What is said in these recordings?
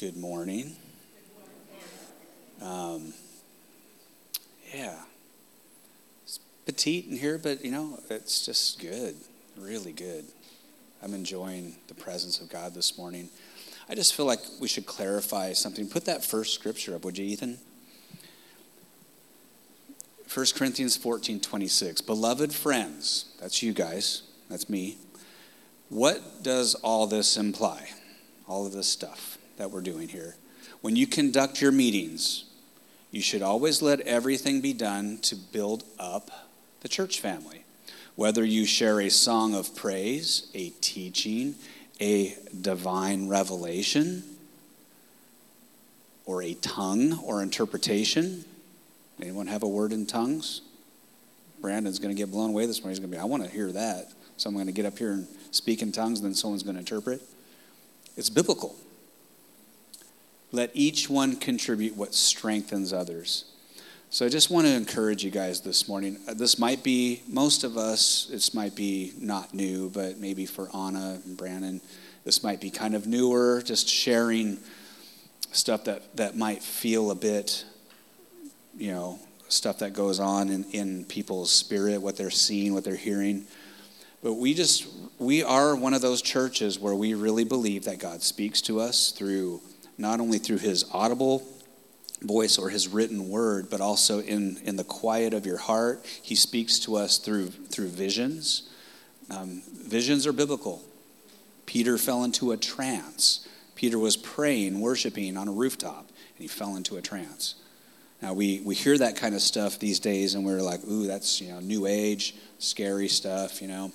Good morning. Um, yeah. It's petite in here, but you know, it's just good. Really good. I'm enjoying the presence of God this morning. I just feel like we should clarify something. Put that first scripture up, would you, Ethan? 1 Corinthians 14 26. Beloved friends, that's you guys, that's me. What does all this imply? All of this stuff that we're doing here. When you conduct your meetings, you should always let everything be done to build up the church family. Whether you share a song of praise, a teaching, a divine revelation, or a tongue or interpretation. Anyone have a word in tongues? Brandon's going to get blown away this morning. He's going to be, I want to hear that. So I'm going to get up here and speak in tongues, and then someone's going to interpret. It's biblical. Let each one contribute what strengthens others. So I just want to encourage you guys this morning. Uh, this might be, most of us, this might be not new, but maybe for Anna and Brandon, this might be kind of newer, just sharing stuff that, that might feel a bit, you know, stuff that goes on in, in people's spirit, what they're seeing, what they're hearing. But we just, we are one of those churches where we really believe that God speaks to us through not only through his audible voice or his written word, but also in, in the quiet of your heart. He speaks to us through, through visions. Um, visions are biblical. Peter fell into a trance. Peter was praying, worshiping on a rooftop, and he fell into a trance. Now, we, we hear that kind of stuff these days, and we're like, ooh, that's, you know, new age, scary stuff, you know.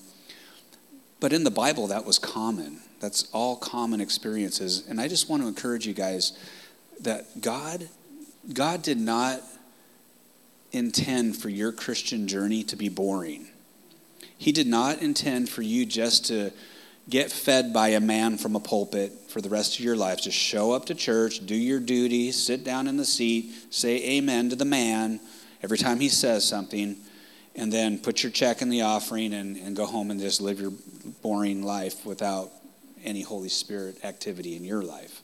But in the Bible, that was common. That's all common experiences. And I just want to encourage you guys that God, God did not intend for your Christian journey to be boring. He did not intend for you just to get fed by a man from a pulpit for the rest of your life. Just show up to church, do your duty, sit down in the seat, say amen to the man every time he says something, and then put your check in the offering and, and go home and just live your boring life without any Holy Spirit activity in your life.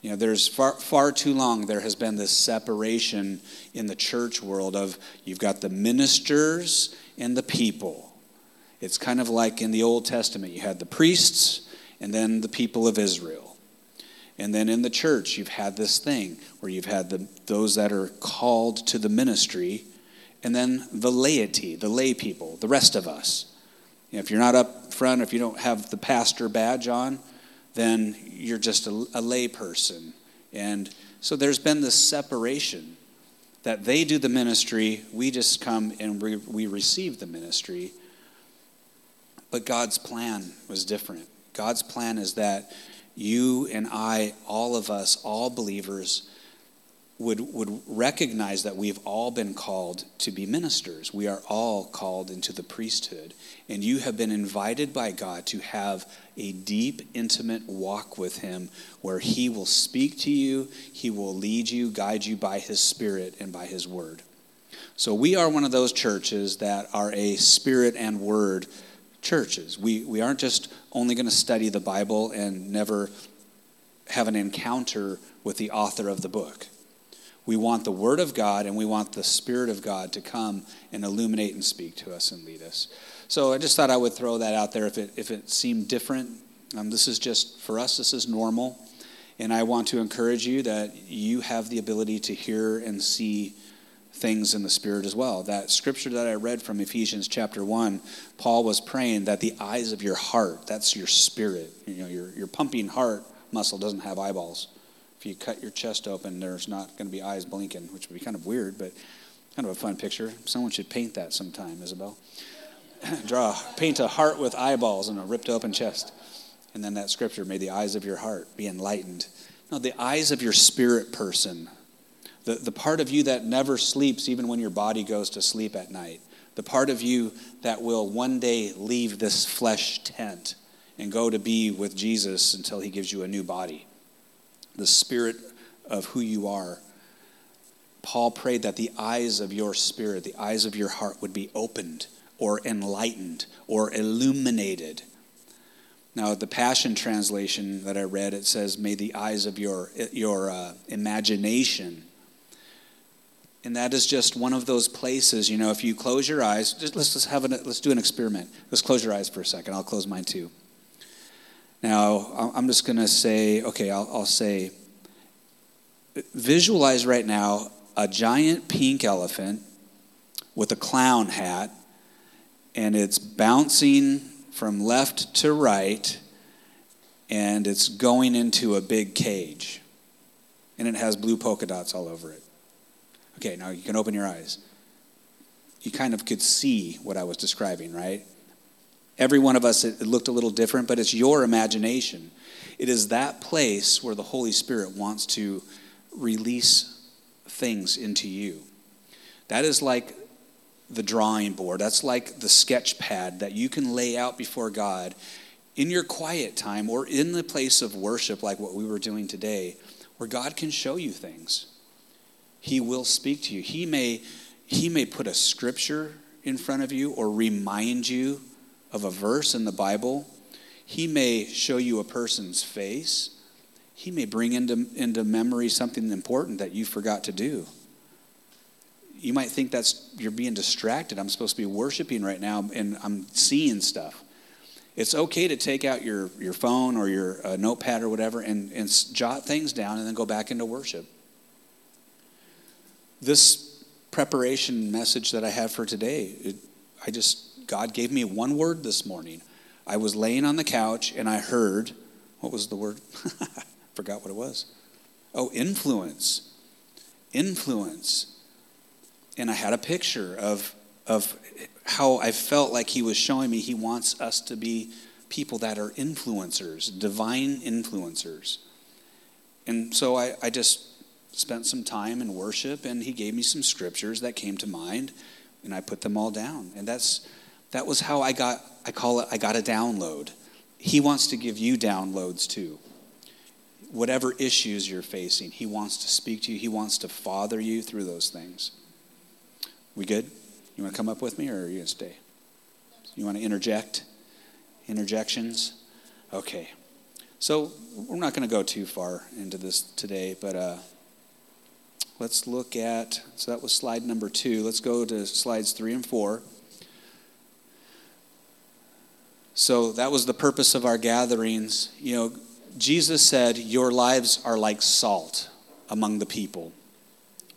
You know, there's far, far too long there has been this separation in the church world of you've got the ministers and the people. It's kind of like in the Old Testament, you had the priests and then the people of Israel. And then in the church, you've had this thing where you've had the, those that are called to the ministry, and then the laity, the lay people, the rest of us. Know, if you're not up front, if you don't have the pastor badge on, then you're just a, a lay person. And so there's been this separation that they do the ministry, we just come and we, we receive the ministry. But God's plan was different. God's plan is that you and I, all of us, all believers, would, would recognize that we've all been called to be ministers. We are all called into the priesthood. And you have been invited by God to have a deep, intimate walk with Him where He will speak to you, He will lead you, guide you by His Spirit and by His Word. So we are one of those churches that are a Spirit and Word churches. We, we aren't just only going to study the Bible and never have an encounter with the author of the book. We want the Word of God and we want the Spirit of God to come and illuminate and speak to us and lead us. So I just thought I would throw that out there if it, if it seemed different. Um, this is just, for us, this is normal. And I want to encourage you that you have the ability to hear and see things in the Spirit as well. That scripture that I read from Ephesians chapter 1, Paul was praying that the eyes of your heart, that's your spirit, you know, your, your pumping heart muscle doesn't have eyeballs if you cut your chest open, there's not going to be eyes blinking, which would be kind of weird, but kind of a fun picture. Someone should paint that sometime, Isabel. Draw, paint a heart with eyeballs and a ripped open chest. And then that scripture, may the eyes of your heart be enlightened. No, the eyes of your spirit person, the, the part of you that never sleeps even when your body goes to sleep at night, the part of you that will one day leave this flesh tent and go to be with Jesus until he gives you a new body the spirit of who you are. Paul prayed that the eyes of your spirit, the eyes of your heart would be opened or enlightened or illuminated. Now, the Passion Translation that I read, it says, May the eyes of your, your uh, imagination. And that is just one of those places, you know, if you close your eyes, just, let's just have an, let's do an experiment. Let's close your eyes for a second. I'll close mine too. Now, I'm just going to say, okay, I'll, I'll say, visualize right now a giant pink elephant with a clown hat, and it's bouncing from left to right, and it's going into a big cage. And it has blue polka dots all over it. Okay, now you can open your eyes. You kind of could see what I was describing, right? Every one of us, it looked a little different, but it's your imagination. It is that place where the Holy Spirit wants to release things into you. That is like the drawing board. That's like the sketch pad that you can lay out before God in your quiet time or in the place of worship, like what we were doing today, where God can show you things. He will speak to you. He may, he may put a scripture in front of you or remind you of a verse in the Bible. He may show you a person's face. He may bring into, into memory something important that you forgot to do you might think that's you're being distracted. I'm supposed to be worshiping right now and I'm seeing stuff. It's okay to take out your, your phone or your uh, notepad or whatever and, and jot things down and then go back into worship. This preparation message that I have for today, it, I just, God gave me one word this morning. I was laying on the couch and I heard, what was the word? Forgot what it was. Oh, influence. Influence and I had a picture of, of how I felt like he was showing me he wants us to be people that are influencers, divine influencers. And so I, I just spent some time in worship, and he gave me some scriptures that came to mind, and I put them all down. And that's that was how I got, I call it, I got a download. He wants to give you downloads too. Whatever issues you're facing, he wants to speak to you, he wants to father you through those things. We good? You want to come up with me or are you going to stay? You want to interject? Interjections? Okay. So we're not going to go too far into this today, but uh, let's look at, so that was slide number two. Let's go to slides three and four. So that was the purpose of our gatherings. You know, Jesus said, Your lives are like salt among the people.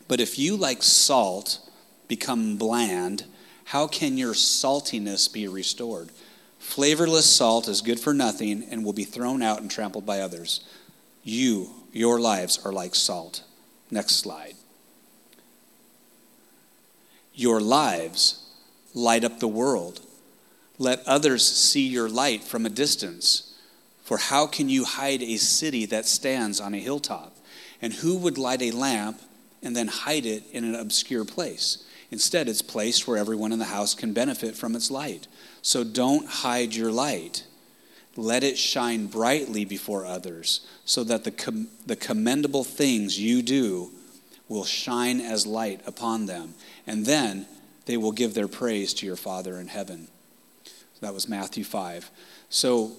But if you, like salt, become bland, how can your saltiness be restored? Flavorless salt is good for nothing and will be thrown out and trampled by others. You, your lives are like salt. Next slide. Your lives light up the world. Let others see your light from a distance. For how can you hide a city that stands on a hilltop? And who would light a lamp and then hide it in an obscure place? Instead, it's placed where everyone in the house can benefit from its light. So don't hide your light. Let it shine brightly before others, so that the, com- the commendable things you do will shine as light upon them. And then they will give their praise to your Father in heaven. That was Matthew 5. So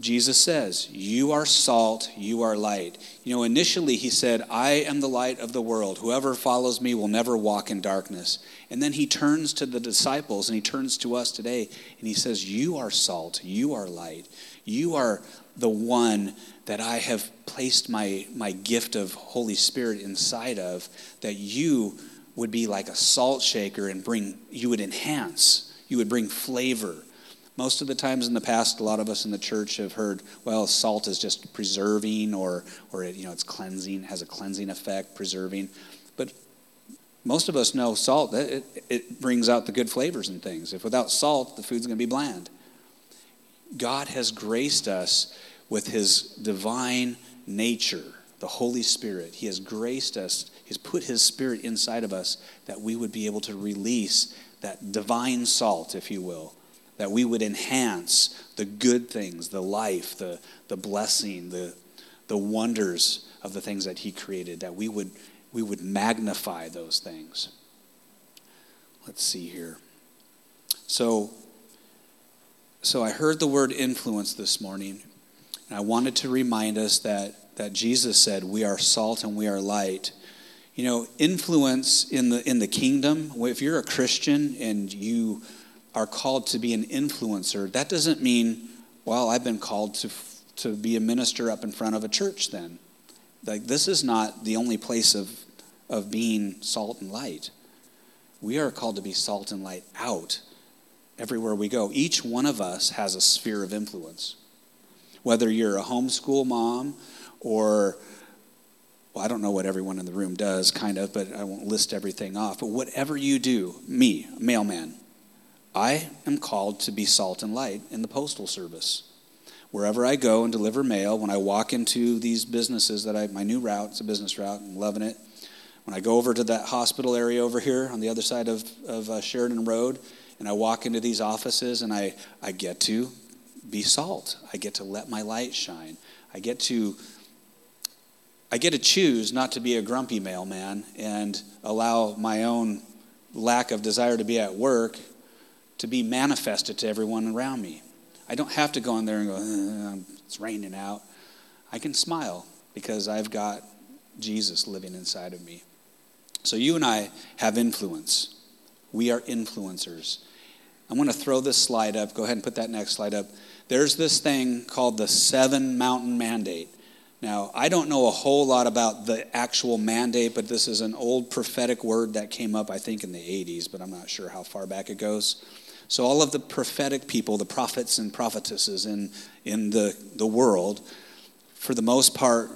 Jesus says, You are salt, you are light. You know, initially he said, I am the light of the world. Whoever follows me will never walk in darkness. And then he turns to the disciples and he turns to us today and he says, You are salt, you are light. You are the one that I have placed my, my gift of Holy Spirit inside of, that you would be like a salt shaker and bring, you would enhance, you would bring flavor most of the times in the past, a lot of us in the church have heard, well, salt is just preserving or, or it, you know, it's cleansing, has a cleansing effect, preserving. But most of us know salt, it, it brings out the good flavors and things. If without salt, the food's going to be bland. God has graced us with his divine nature, the Holy Spirit. He has graced us, He's put His Spirit inside of us that we would be able to release that divine salt, if you will that we would enhance the good things, the life, the, the blessing, the, the wonders of the things that He created, that we would, we would magnify those things. Let's see here. So, So I heard the word influence this morning, and I wanted to remind us that, that Jesus said, We are salt and we are light. You know, influence in the, in the kingdom, if you're a Christian and you are called to be an influencer, that doesn't mean, well, I've been called to, to be a minister up in front of a church then. Like, this is not the only place of, of being salt and light. We are called to be salt and light out everywhere we go. Each one of us has a sphere of influence. Whether you're a homeschool mom or, well, I don't know what everyone in the room does, kind of, but I won't list everything off. But whatever you do, me, mailman, I am called to be salt and light in the postal service. Wherever I go and deliver mail, when I walk into these businesses that I, my new route, it's a business route, I'm loving it. When I go over to that hospital area over here on the other side of, of uh, Sheridan Road, and I walk into these offices and I, I get to be salt. I get to let my light shine. I get to I get to choose not to be a grumpy mailman and allow my own lack of desire to be at work to be manifested to everyone around me. I don't have to go in there and go, uh, it's raining out. I can smile because I've got Jesus living inside of me. So you and I have influence. We are influencers. I want to throw this slide up. Go ahead and put that next slide up. There's this thing called the Seven Mountain Mandate. Now, I don't know a whole lot about the actual mandate, but this is an old prophetic word that came up, I think, in the 80s, but I'm not sure how far back it goes. So all of the prophetic people, the prophets and prophetesses in, in the, the world, for the most part,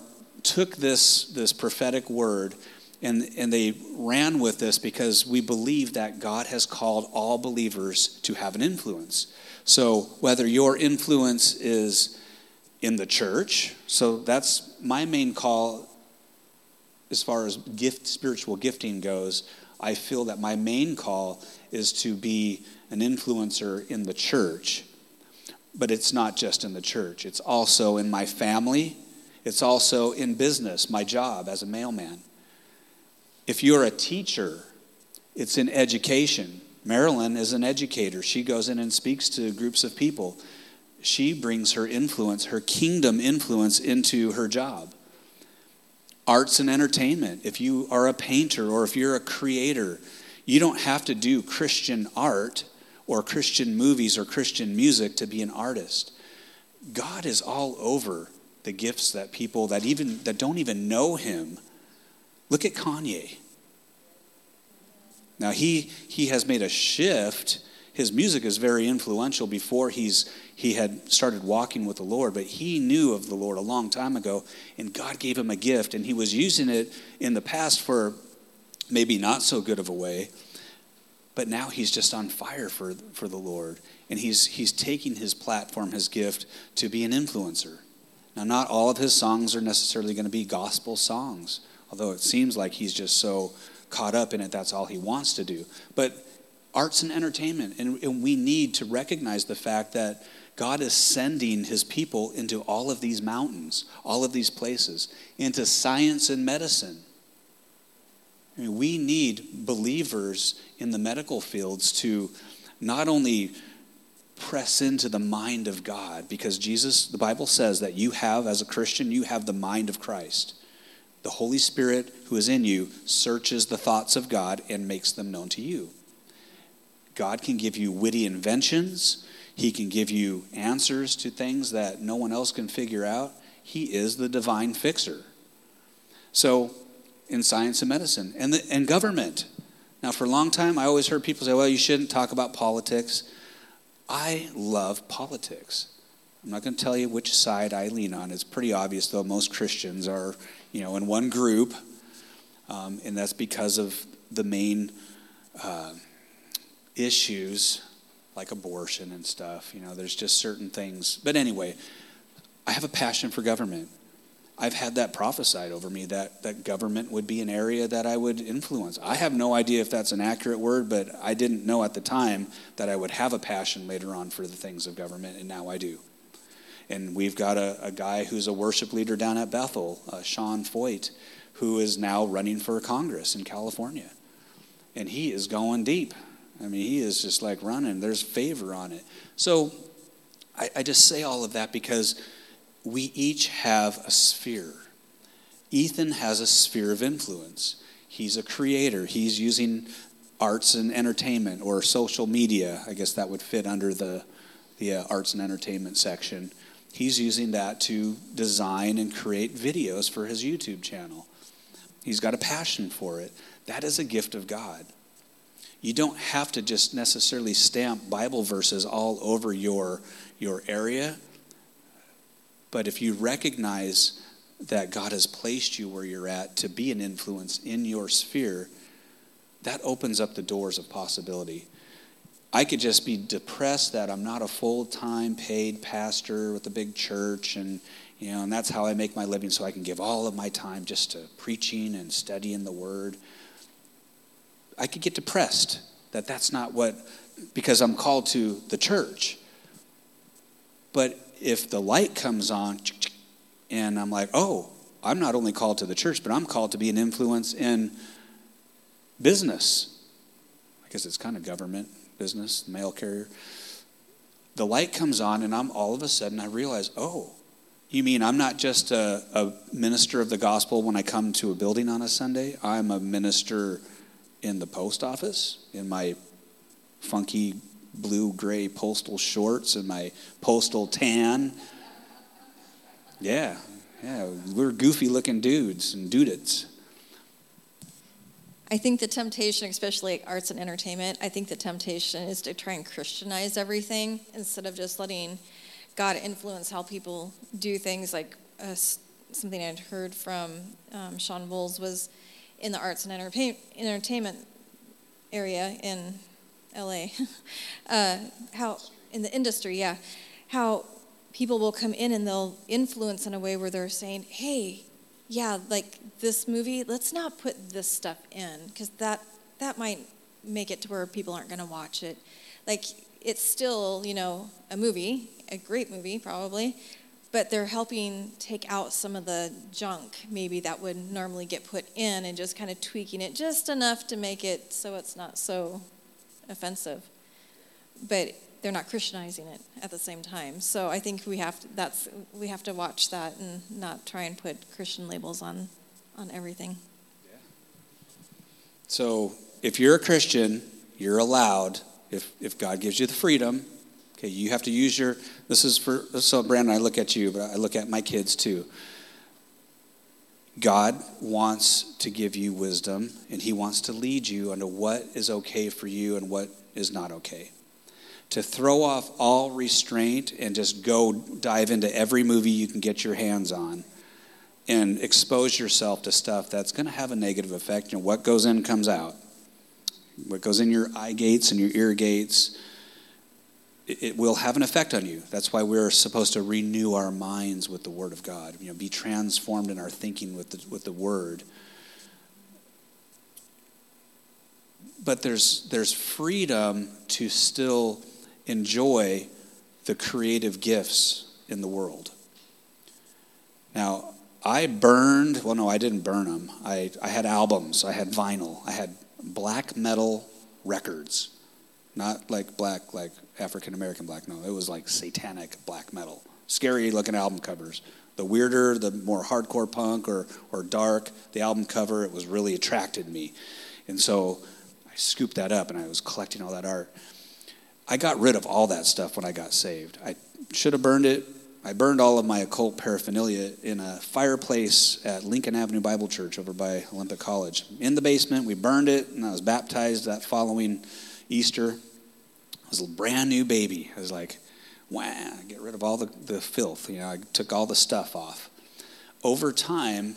took this, this prophetic word and, and they ran with this because we believe that God has called all believers to have an influence. So whether your influence is in the church, so that's my main call as far as gift spiritual gifting goes. I feel that my main call is to be an influencer in the church. But it's not just in the church, it's also in my family, it's also in business, my job as a mailman. If you're a teacher, it's in education. Marilyn is an educator. She goes in and speaks to groups of people. She brings her influence, her kingdom influence, into her job. Arts and entertainment. If you are a painter or if you're a creator, you don't have to do Christian art or Christian movies or Christian music to be an artist. God is all over the gifts that people that even that don't even know him. Look at Kanye. Now he he has made a shift. His music is very influential before he's he had started walking with the Lord, but he knew of the Lord a long time ago, and God gave him a gift, and he was using it in the past for maybe not so good of a way. But now he's just on fire for, for the Lord. And he's, he's taking his platform, his gift, to be an influencer. Now, not all of his songs are necessarily going to be gospel songs, although it seems like he's just so caught up in it, that's all he wants to do. But arts and entertainment, and, and we need to recognize the fact that God is sending his people into all of these mountains, all of these places, into science and medicine. I mean, we need believers in the medical fields to not only press into the mind of God, because Jesus, the Bible says that you have, as a Christian, you have the mind of Christ. The Holy Spirit who is in you searches the thoughts of God and makes them known to you. God can give you witty inventions. He can give you answers to things that no one else can figure out. He is the divine fixer. So in science and medicine and, the, and government. Now, for a long time, I always heard people say, well, you shouldn't talk about politics. I love politics. I'm not going to tell you which side I lean on. It's pretty obvious, though, most Christians are, you know, in one group, um, and that's because of the main uh, issues like abortion and stuff. You know, there's just certain things. But anyway, I have a passion for government. I've had that prophesied over me that, that government would be an area that I would influence. I have no idea if that's an accurate word, but I didn't know at the time that I would have a passion later on for the things of government, and now I do. And we've got a, a guy who's a worship leader down at Bethel, uh, Sean Feucht, who is now running for Congress in California. And he is going deep. I mean, he is just like running. There's favor on it. So I, I just say all of that because we each have a sphere. Ethan has a sphere of influence. He's a creator. He's using arts and entertainment or social media. I guess that would fit under the, the uh, arts and entertainment section. He's using that to design and create videos for his YouTube channel. He's got a passion for it. That is a gift of God. You don't have to just necessarily stamp Bible verses all over your, your area, but if you recognize that God has placed you where you're at to be an influence in your sphere, that opens up the doors of possibility. I could just be depressed that I'm not a full-time paid pastor with a big church and you know and that's how I make my living so I can give all of my time just to preaching and studying the word. I could get depressed that that's not what because I'm called to the church. But if the light comes on and I'm like, "Oh, I'm not only called to the church, but I'm called to be an influence in business." I guess it's kind of government business, mail carrier. The light comes on, and I'm all of a sudden I realize, oh, you mean I'm not just a, a minister of the gospel when I come to a building on a Sunday? I'm a minister in the post office in my funky blue gray postal shorts and my postal tan. Yeah, yeah, we're goofy looking dudes and dudettes. I think the temptation, especially arts and entertainment, I think the temptation is to try and Christianize everything instead of just letting God influence how people do things. Like uh, something I'd heard from um, Shawn Bolz was in the arts and entertainment area in LA, uh, how in the industry, yeah, how people will come in and they'll influence in a way where they're saying, hey, yeah, like this movie, let's not put this stuff in because that that might make it to where people aren't going to watch it. Like it's still, you know, a movie, a great movie probably, but they're helping take out some of the junk maybe that would normally get put in and just kind of tweaking it just enough to make it so it's not so offensive. But they're not Christianizing it at the same time. So I think we have to, that's we have to watch that and not try and put Christian labels on on everything. So if you're a Christian, you're allowed if if God gives you the freedom. Okay, you have to use your. This is for so Brandon. I look at you, but I look at my kids too. God wants to give you wisdom, and He wants to lead you into what is okay for you and what is not okay to throw off all restraint and just go dive into every movie you can get your hands on and expose yourself to stuff that's going to have a negative effect. You know, what goes in comes out. What goes in your eye gates and your ear gates, it will have an effect on you. That's why we're supposed to renew our minds with the Word of God. You know, be transformed in our thinking with the, with the Word. But there's there's freedom to still enjoy the creative gifts in the world. Now, I burned, well, no, I didn't burn them. I, I had albums, I had vinyl, I had black metal records. Not like black, like African American black, no, it was like satanic black metal. Scary looking album covers. The weirder, the more hardcore punk or, or dark the album cover, it was really attracted me. And so I scooped that up and I was collecting all that art. I got rid of all that stuff when I got saved. I should have burned it. I burned all of my occult paraphernalia in a fireplace at Lincoln Avenue Bible Church over by Olympic College. In the basement, we burned it, and I was baptized that following Easter. I was a brand new baby. I was like, wow, get rid of all the, the filth. You know, I took all the stuff off. Over time,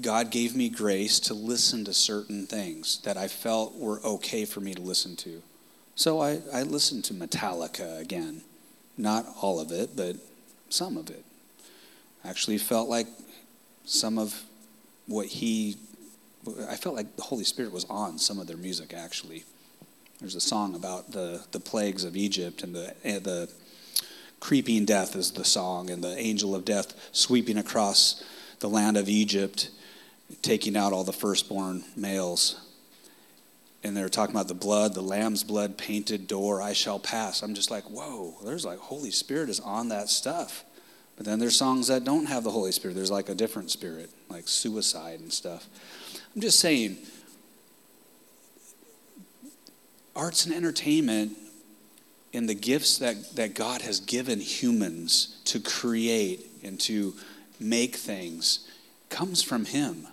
God gave me grace to listen to certain things that I felt were okay for me to listen to. So I, I listened to Metallica again. Not all of it, but some of it. Actually felt like some of what he, I felt like the Holy Spirit was on some of their music, actually. There's a song about the, the plagues of Egypt and the, and the creeping death is the song, and the angel of death sweeping across the land of Egypt, taking out all the firstborn males and they're talking about the blood, the lamb's blood painted door, I shall pass. I'm just like, whoa, there's like Holy Spirit is on that stuff. But then there's songs that don't have the Holy Spirit. There's like a different spirit, like suicide and stuff. I'm just saying, arts and entertainment and the gifts that, that God has given humans to create and to make things comes from Him.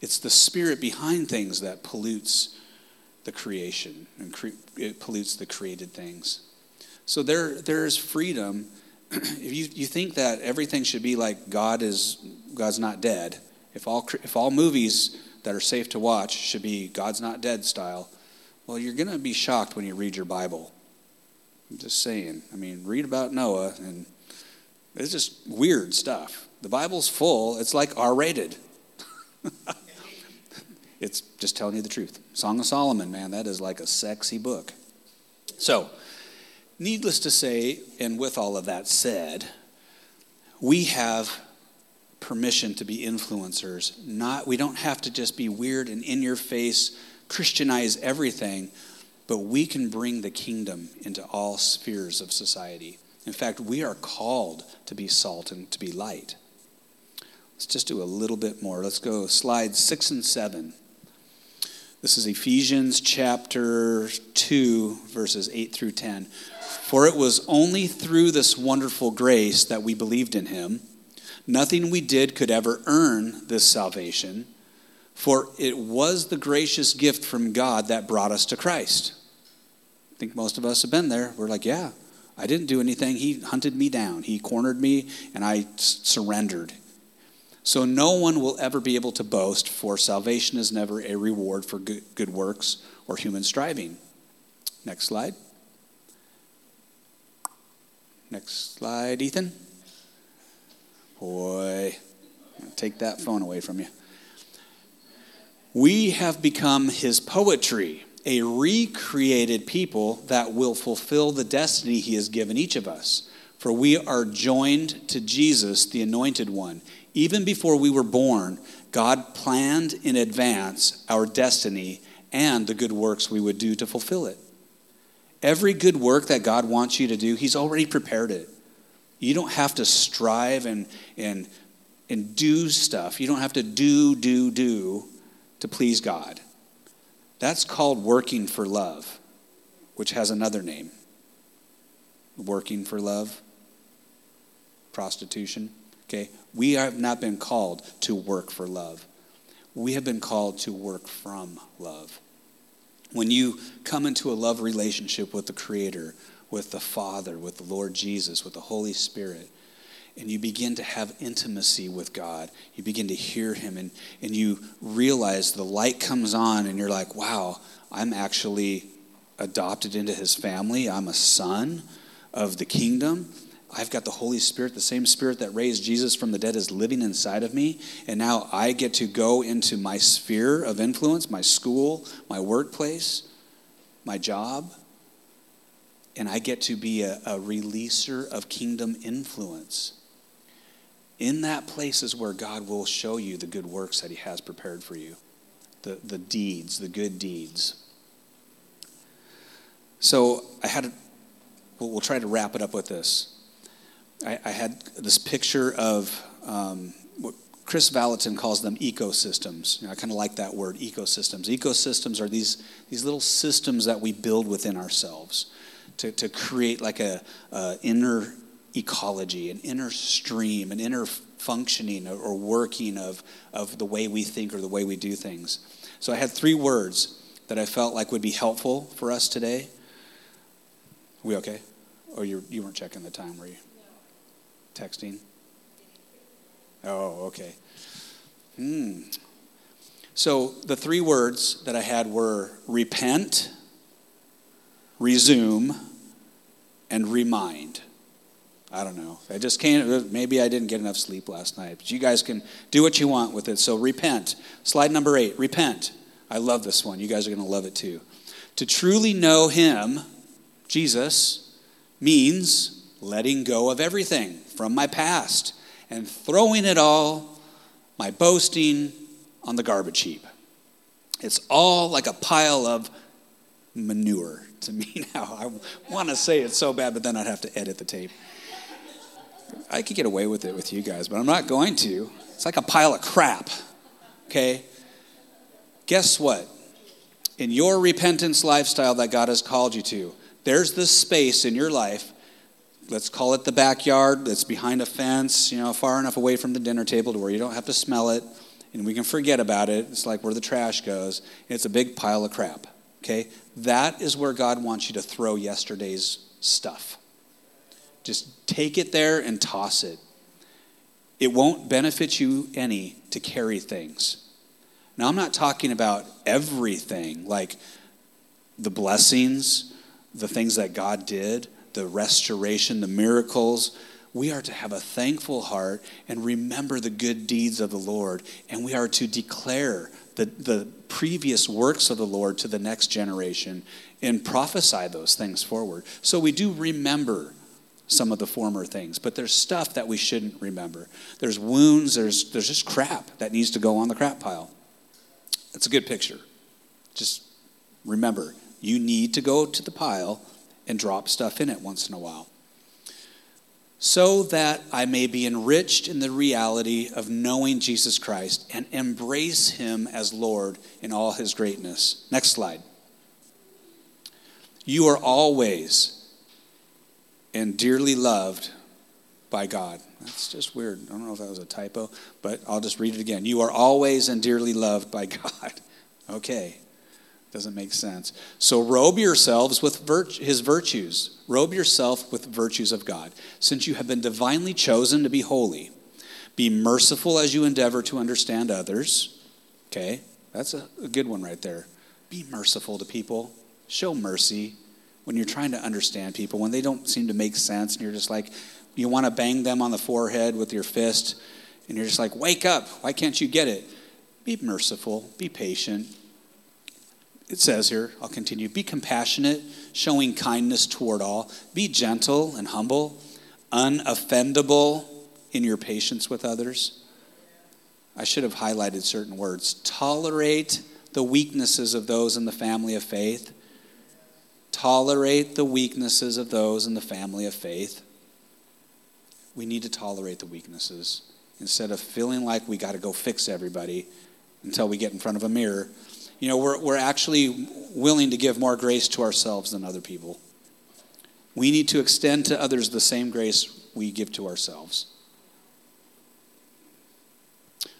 It's the spirit behind things that pollutes the creation and cre- it pollutes the created things. So there, there is freedom if you, you think that everything should be like God is God's not dead, if all if all movies that are safe to watch should be God's not dead style, well, you're going to be shocked when you read your Bible. I'm just saying. I mean, read about Noah, and it's just weird stuff. The Bible's full. It's like R-rated. it's just telling you the truth. Song of Solomon, man, that is like a sexy book. So. Needless to say, and with all of that said, we have permission to be influencers. Not we don't have to just be weird and in your face, Christianize everything, but we can bring the kingdom into all spheres of society. In fact, we are called to be salt and to be light. Let's just do a little bit more. Let's go slides 6 and 7. This is Ephesians chapter 2 verses 8 through 10. For it was only through this wonderful grace that we believed in him. Nothing we did could ever earn this salvation, for it was the gracious gift from God that brought us to Christ. I think most of us have been there. We're like, yeah, I didn't do anything. He hunted me down, He cornered me, and I surrendered. So no one will ever be able to boast, for salvation is never a reward for good, works or human striving. Next slide. Next slide, Ethan. Boy, take that phone away from you. We have become his poetry, a recreated people that will fulfill the destiny he has given each of us. For we are joined to Jesus, the anointed one. Even before we were born, God planned in advance our destiny and the good works we would do to fulfill it. Every good work that God wants you to do, He's already prepared it. You don't have to strive and, and, and do stuff. You don't have to do, do, do to please God. That's called working for love, which has another name working for love, prostitution. Okay? We have not been called to work for love, we have been called to work from love. When you come into a love relationship with the Creator, with the Father, with the Lord Jesus, with the Holy Spirit, and you begin to have intimacy with God, you begin to hear Him, and, and you realize the light comes on, and you're like, wow, I'm actually adopted into His family. I'm a son of the kingdom. I've got the Holy Spirit, the same Spirit that raised Jesus from the dead is living inside of me. And now I get to go into my sphere of influence, my school, my workplace, my job. And I get to be a, a releaser of kingdom influence. In that place is where God will show you the good works that He has prepared for you, the, the deeds, the good deeds. So I had, a, we'll, try to wrap it up with this. I, I had this picture of um, what Kris Vallotton calls them ecosystems. You know, I kind of like that word, ecosystems. Ecosystems are these, these little systems that we build within ourselves to, to create like a, a inner ecology, an inner stream, an inner functioning or, or working of, of the way we think or the way we do things. So I had three words that I felt like would be helpful for us today. Are we okay? Or you, you weren't checking the time, were you? texting? Oh, okay. Hmm. So the three words that I had were repent, resume, and remind. I don't know. I just can't, maybe I didn't get enough sleep last night, but you guys can do what you want with it. So repent. Slide number eight, repent. I love this one. You guys are going to love it too. To truly know Him, Jesus, means letting go of everything from my past and throwing it all, my boasting, on the garbage heap. It's all like a pile of manure to me now. I want to say it so bad, but then I'd have to edit the tape. I could get away with it with you guys, but I'm not going to. It's like a pile of crap, okay? Guess what? In your repentance lifestyle that God has called you to, there's this space in your life let's call it the backyard that's behind a fence, you know, far enough away from the dinner table to where you don't have to smell it and we can forget about it. It's like where the trash goes. It's a big pile of crap. Okay? That is where God wants you to throw yesterday's stuff. Just take it there and toss it. It won't benefit you any to carry things. Now, I'm not talking about everything, like the blessings, the things that God did, the restoration, the miracles. We are to have a thankful heart and remember the good deeds of the Lord. And we are to declare the, the previous works of the Lord to the next generation and prophesy those things forward. So we do remember some of the former things, but there's stuff that we shouldn't remember. There's wounds, there's, there's just crap that needs to go on the crap pile. That's a good picture. Just remember, you need to go to the pile and drop stuff in it once in a while. So that I may be enriched in the reality of knowing Jesus Christ and embrace him as Lord in all his greatness. Next slide. You are always and dearly loved by God. That's just weird. I don't know if that was a typo, but I'll just read it again. You are always and dearly loved by God. Okay. Doesn't make sense. So robe yourselves with virt- his virtues. Robe yourself with virtues of God, since you have been divinely chosen to be holy. Be merciful as you endeavor to understand others. Okay, that's a, a good one right there. Be merciful to people. Show mercy when you're trying to understand people, when they don't seem to make sense, and you're just like, you want to bang them on the forehead with your fist, and you're just like, wake up. Why can't you get it? Be merciful, be patient, it says here, I'll continue be compassionate, showing kindness toward all, be gentle and humble, unoffendable in your patience with others. I should have highlighted certain words. Tolerate the weaknesses of those in the family of faith. Tolerate the weaknesses of those in the family of faith. We need to tolerate the weaknesses instead of feeling like we got to go fix everybody until we get in front of a mirror you know, we're, we're actually willing to give more grace to ourselves than other people. We need to extend to others the same grace we give to ourselves.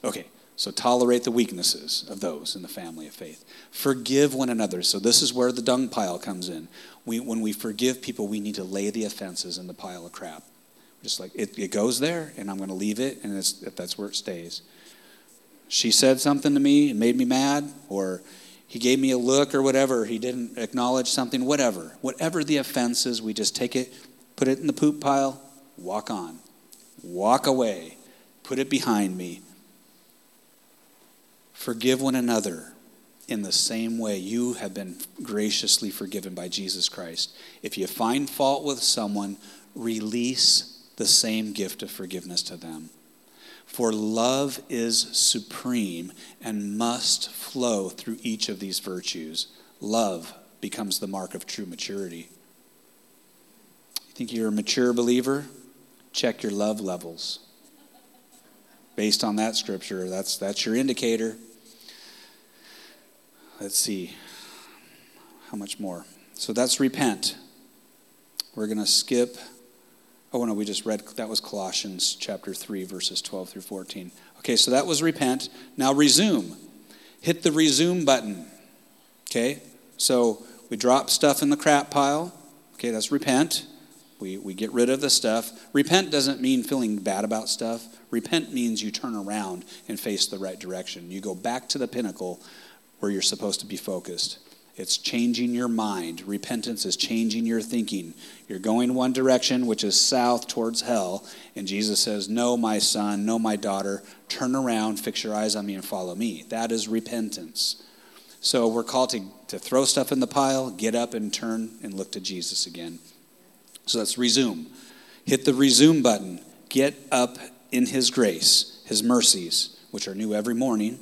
Okay, so tolerate the weaknesses of those in the family of faith. Forgive one another. So this is where the dung pile comes in. We, when we forgive people, we need to lay the offenses in the pile of crap. Just like it, it goes there, and I'm going to leave it, and that's where it stays she said something to me and made me mad, or he gave me a look or whatever, he didn't acknowledge something, whatever. Whatever the offense is, we just take it, put it in the poop pile, walk on, walk away, put it behind me. Forgive one another in the same way you have been graciously forgiven by Jesus Christ. If you find fault with someone, release the same gift of forgiveness to them. For love is supreme and must flow through each of these virtues. Love becomes the mark of true maturity. You think you're a mature believer? Check your love levels. Based on that scripture, that's, that's your indicator. Let's see. How much more? So that's repent. We're going to skip Oh, no, we just read, that was Colossians chapter 3, verses 12 through 14. Okay, so that was repent. Now resume. Hit the resume button. Okay, so we drop stuff in the crap pile. Okay, that's repent. We, we get rid of the stuff. Repent doesn't mean feeling bad about stuff. Repent means you turn around and face the right direction. You go back to the pinnacle where you're supposed to be focused. It's changing your mind. Repentance is changing your thinking. You're going one direction, which is south towards hell. And Jesus says, No, my son, no, my daughter, turn around, fix your eyes on me, and follow me. That is repentance. So we're called to, to throw stuff in the pile, get up and turn and look to Jesus again. So let's resume. Hit the resume button. Get up in his grace, his mercies, which are new every morning.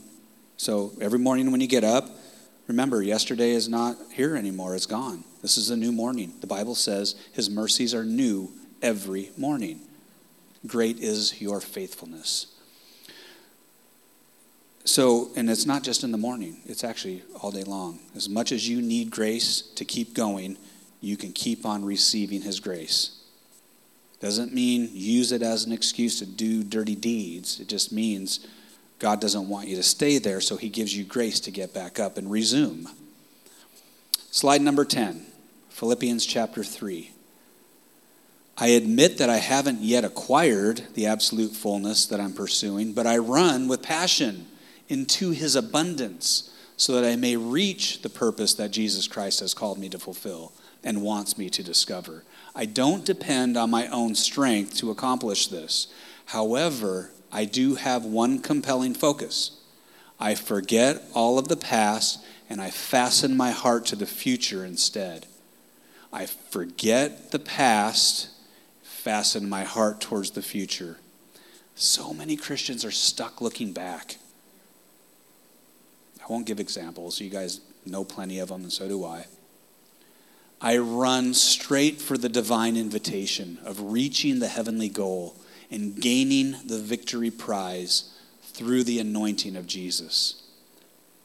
So every morning when you get up, Remember, yesterday is not here anymore, it's gone. This is a new morning. The Bible says his mercies are new every morning. Great is your faithfulness. So, and it's not just in the morning, it's actually all day long. As much as you need grace to keep going, you can keep on receiving his grace. Doesn't mean use it as an excuse to do dirty deeds. It just means God doesn't want you to stay there, so He gives you grace to get back up and resume. Slide number 10, Philippians chapter 3. I admit that I haven't yet acquired the absolute fullness that I'm pursuing, but I run with passion into His abundance so that I may reach the purpose that Jesus Christ has called me to fulfill and wants me to discover. I don't depend on my own strength to accomplish this. However, I do have one compelling focus. I forget all of the past and I fasten my heart to the future instead. I forget the past, fasten my heart towards the future. So many Christians are stuck looking back. I won't give examples. You guys know plenty of them, and so do I. I run straight for the divine invitation of reaching the heavenly goal and gaining the victory prize through the anointing of Jesus.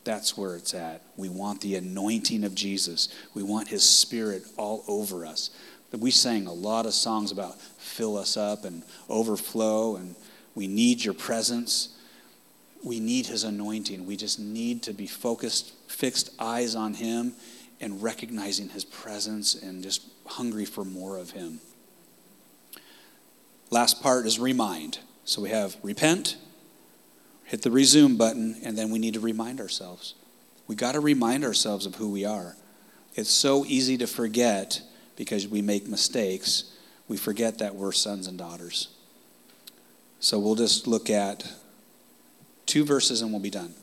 That's where it's at. We want the anointing of Jesus. We want his spirit all over us. We sang a lot of songs about fill us up and overflow, and we need your presence. We need his anointing. We just need to be focused, fixed eyes on him and recognizing his presence and just hungry for more of him. Last part is remind. So we have repent, hit the resume button, and then we need to remind ourselves. We got to remind ourselves of who we are. It's so easy to forget because we make mistakes. We forget that we're sons and daughters. So we'll just look at two verses and we'll be done.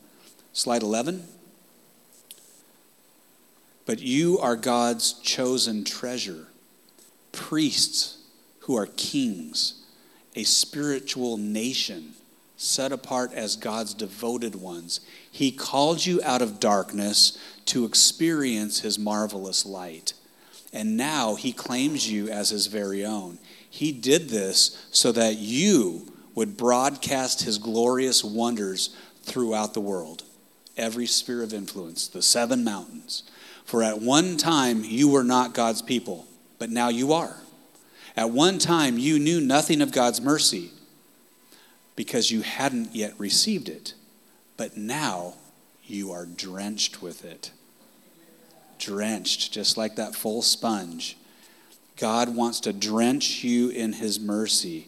Slide 11. But you are God's chosen treasure, priests who are kings, a spiritual nation set apart as God's devoted ones. He called you out of darkness to experience his marvelous light. And now he claims you as his very own. He did this so that you would broadcast his glorious wonders throughout the world, every sphere of influence, the seven mountains. For at one time you were not God's people, but now you are. At one time you knew nothing of God's mercy because you hadn't yet received it, but now you are drenched with it. Drenched, just like that full sponge. God wants to drench you in His mercy.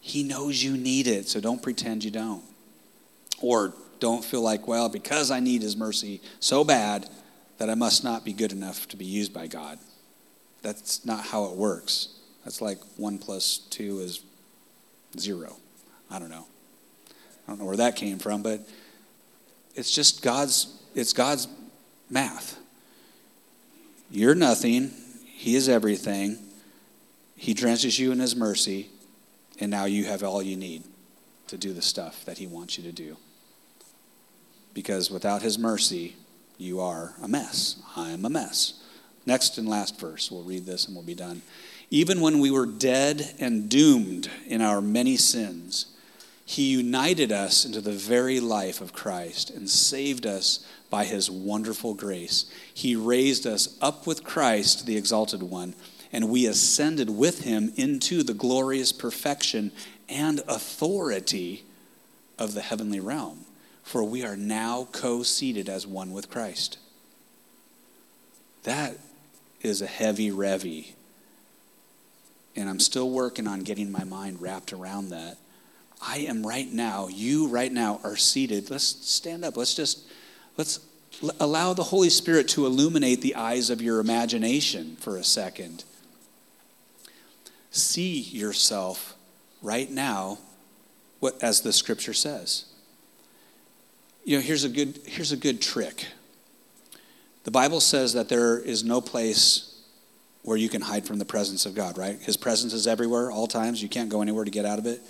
He knows you need it, so don't pretend you don't. Or don't feel like, well, because I need His mercy so bad, that I must not be good enough to be used by God. That's not how it works. That's like one plus two is zero. I don't know. I don't know where that came from, but it's just God's it's God's math. You're nothing, he is everything. He drenches you in his mercy, and now you have all you need to do the stuff that he wants you to do. Because without his mercy, you are a mess. I am a mess. Next and last verse. We'll read this and we'll be done. Even when we were dead and doomed in our many sins, he united us into the very life of Christ and saved us by his wonderful grace. He raised us up with Christ, the exalted one, and we ascended with him into the glorious perfection and authority of the heavenly realm for we are now co seated as one with Christ. That is a heavy revy. And I'm still working on getting my mind wrapped around that. I am right now, you right now are seated. Let's stand up. Let's just, let's allow the Holy Spirit to illuminate the eyes of your imagination for a second. See yourself right now, what, as the scripture says you know, here's a good, here's a good trick. The Bible says that there is no place where you can hide from the presence of God, right? His presence is everywhere, all times. You can't go anywhere to get out of it.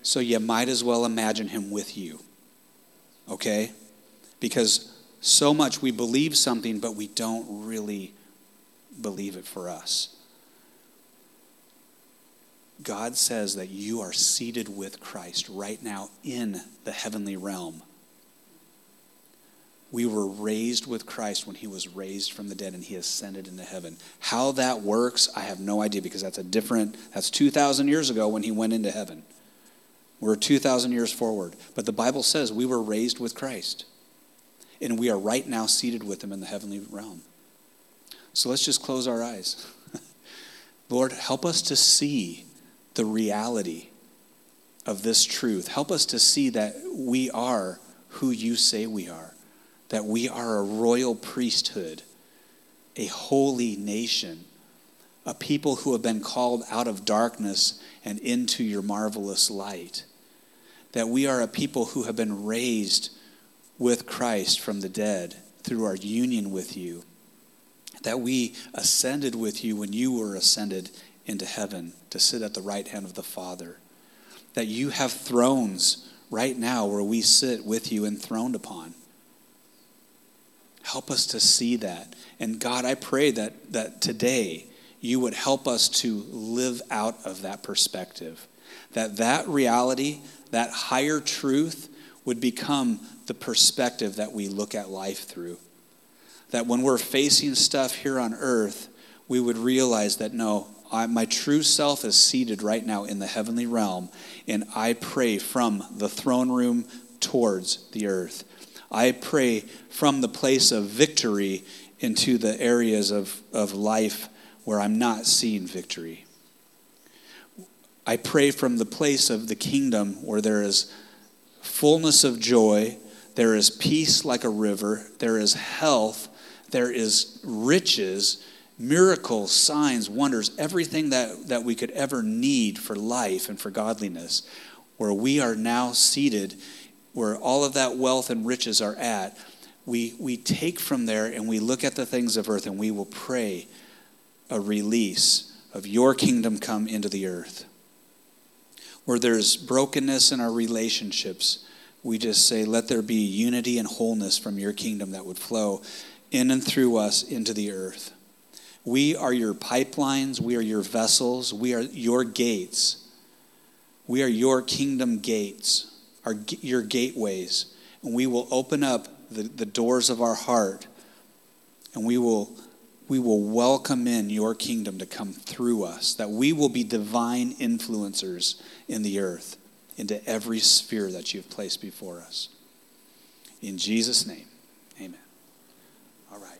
So you might as well imagine him with you, okay? Because so much we believe something, but we don't really believe it for us. God says that you are seated with Christ right now in the heavenly realm. We were raised with Christ when he was raised from the dead and he ascended into heaven. How that works, I have no idea because that's a different, that's 2,000 years ago when he went into heaven. We're 2,000 years forward. But the Bible says we were raised with Christ and we are right now seated with him in the heavenly realm. So let's just close our eyes. Lord, help us to see the reality of this truth. Help us to see that we are who you say we are, that we are a royal priesthood, a holy nation, a people who have been called out of darkness and into your marvelous light, that we are a people who have been raised with Christ from the dead through our union with you, that we ascended with you when you were ascended into heaven to sit at the right hand of the Father. That you have thrones right now where we sit with you enthroned upon. Help us to see that. And God, I pray that, that today you would help us to live out of that perspective. That that reality, that higher truth would become the perspective that we look at life through. That when we're facing stuff here on earth, we would realize that no, I, my true self is seated right now in the heavenly realm, and I pray from the throne room towards the earth. I pray from the place of victory into the areas of, of life where I'm not seeing victory. I pray from the place of the kingdom where there is fullness of joy, there is peace like a river, there is health, there is riches miracles, signs, wonders, everything that, that we could ever need for life and for godliness, where we are now seated, where all of that wealth and riches are at, we, we take from there and we look at the things of earth and we will pray a release of your kingdom come into the earth. Where there's brokenness in our relationships, we just say, let there be unity and wholeness from your kingdom that would flow in and through us into the earth. We are your pipelines. We are your vessels. We are your gates. We are your kingdom gates, our, your gateways. And we will open up the, the doors of our heart and we will, we will welcome in your kingdom to come through us, that we will be divine influencers in the earth into every sphere that you've placed before us. In Jesus' name.